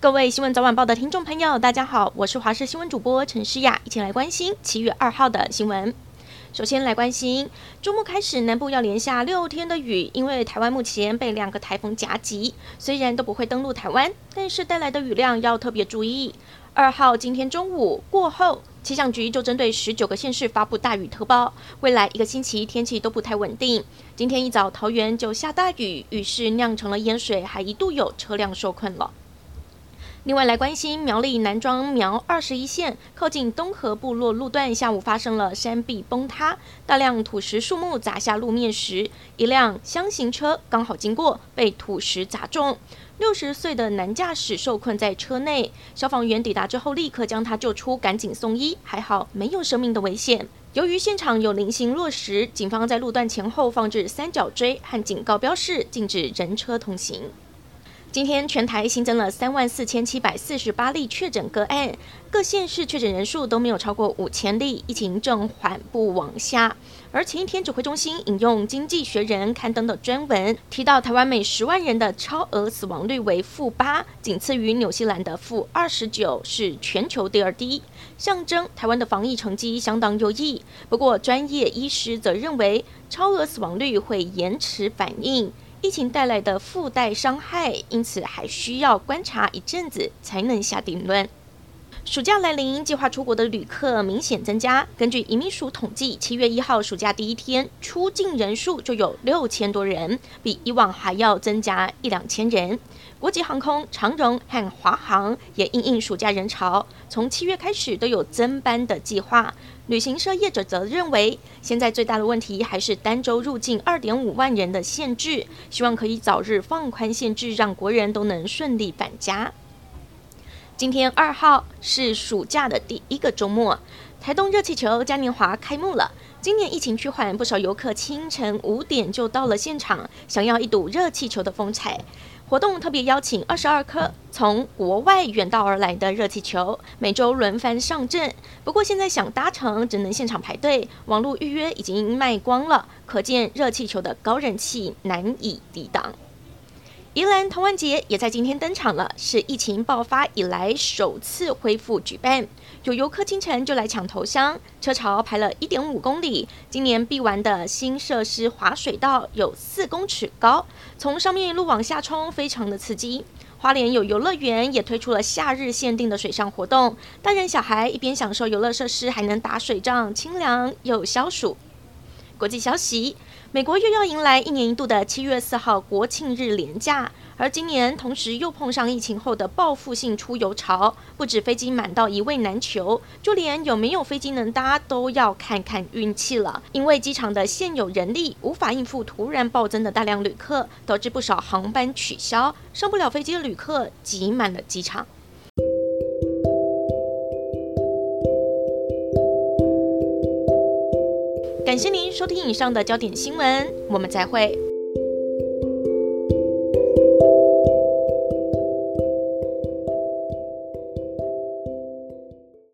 各位新闻早晚报的听众朋友，大家好，我是华视新闻主播陈诗雅，一起来关心七月二号的新闻。首先来关心，周末开始南部要连下六天的雨，因为台湾目前被两个台风夹击，虽然都不会登陆台湾，但是带来的雨量要特别注意。二号今天中午过后，气象局就针对十九个县市发布大雨特报，未来一个星期天气都不太稳定。今天一早桃园就下大雨，雨势酿成了淹水，还一度有车辆受困了。另外来关心苗栗南庄苗二十一线靠近东河部落路段，下午发生了山壁崩塌，大量土石树木砸下路面时，一辆厢型车刚好经过，被土石砸中，六十岁的男驾驶受困在车内，消防员抵达之后立刻将他救出，赶紧送医，还好没有生命的危险。由于现场有零星落石，警方在路段前后放置三角锥和警告标示，禁止人车通行。今天全台新增了三万四千七百四十八例确诊个案，各县市确诊人数都没有超过五千例，疫情正缓步往下。而前一天指挥中心引用《经济学人》刊登的专文，提到台湾每十万人的超额死亡率为负八，仅次于纽西兰的负二十九，是全球第二低，象征台湾的防疫成绩相当优异。不过，专业医师则认为，超额死亡率会延迟反应。疫情带来的附带伤害，因此还需要观察一阵子才能下定论。暑假来临，计划出国的旅客明显增加。根据移民署统计，七月一号暑假第一天出境人数就有六千多人，比以往还要增加一两千人。国际航空长荣和华航也因应暑假人潮，从七月开始都有增班的计划。旅行社业者则认为，现在最大的问题还是单周入境二点五万人的限制，希望可以早日放宽限制，让国人都能顺利返家。今天二号是暑假的第一个周末，台东热气球嘉年华开幕了。今年疫情趋缓，不少游客清晨五点就到了现场，想要一睹热气球的风采。活动特别邀请二十二颗从国外远道而来的热气球，每周轮番上阵。不过现在想搭乘只能现场排队，网络预约已经卖光了，可见热气球的高人气难以抵挡。宜兰童玩节也在今天登场了，是疫情爆发以来首次恢复举办。有游客清晨就来抢头香，车潮排了一点五公里。今年必玩的新设施滑水道有四公尺高，从上面一路往下冲，非常的刺激。花莲有游乐园也推出了夏日限定的水上活动，大人小孩一边享受游乐设施，还能打水仗，清凉又消暑。国际消息。美国又要迎来一年一度的七月四号国庆日连假，而今年同时又碰上疫情后的报复性出游潮，不止飞机满到一位难求，就连有没有飞机能搭都要看看运气了。因为机场的现有人力无法应付突然暴增的大量旅客，导致不少航班取消，上不了飞机的旅客挤满了机场。感谢您收听以上的焦点新闻，我们再会。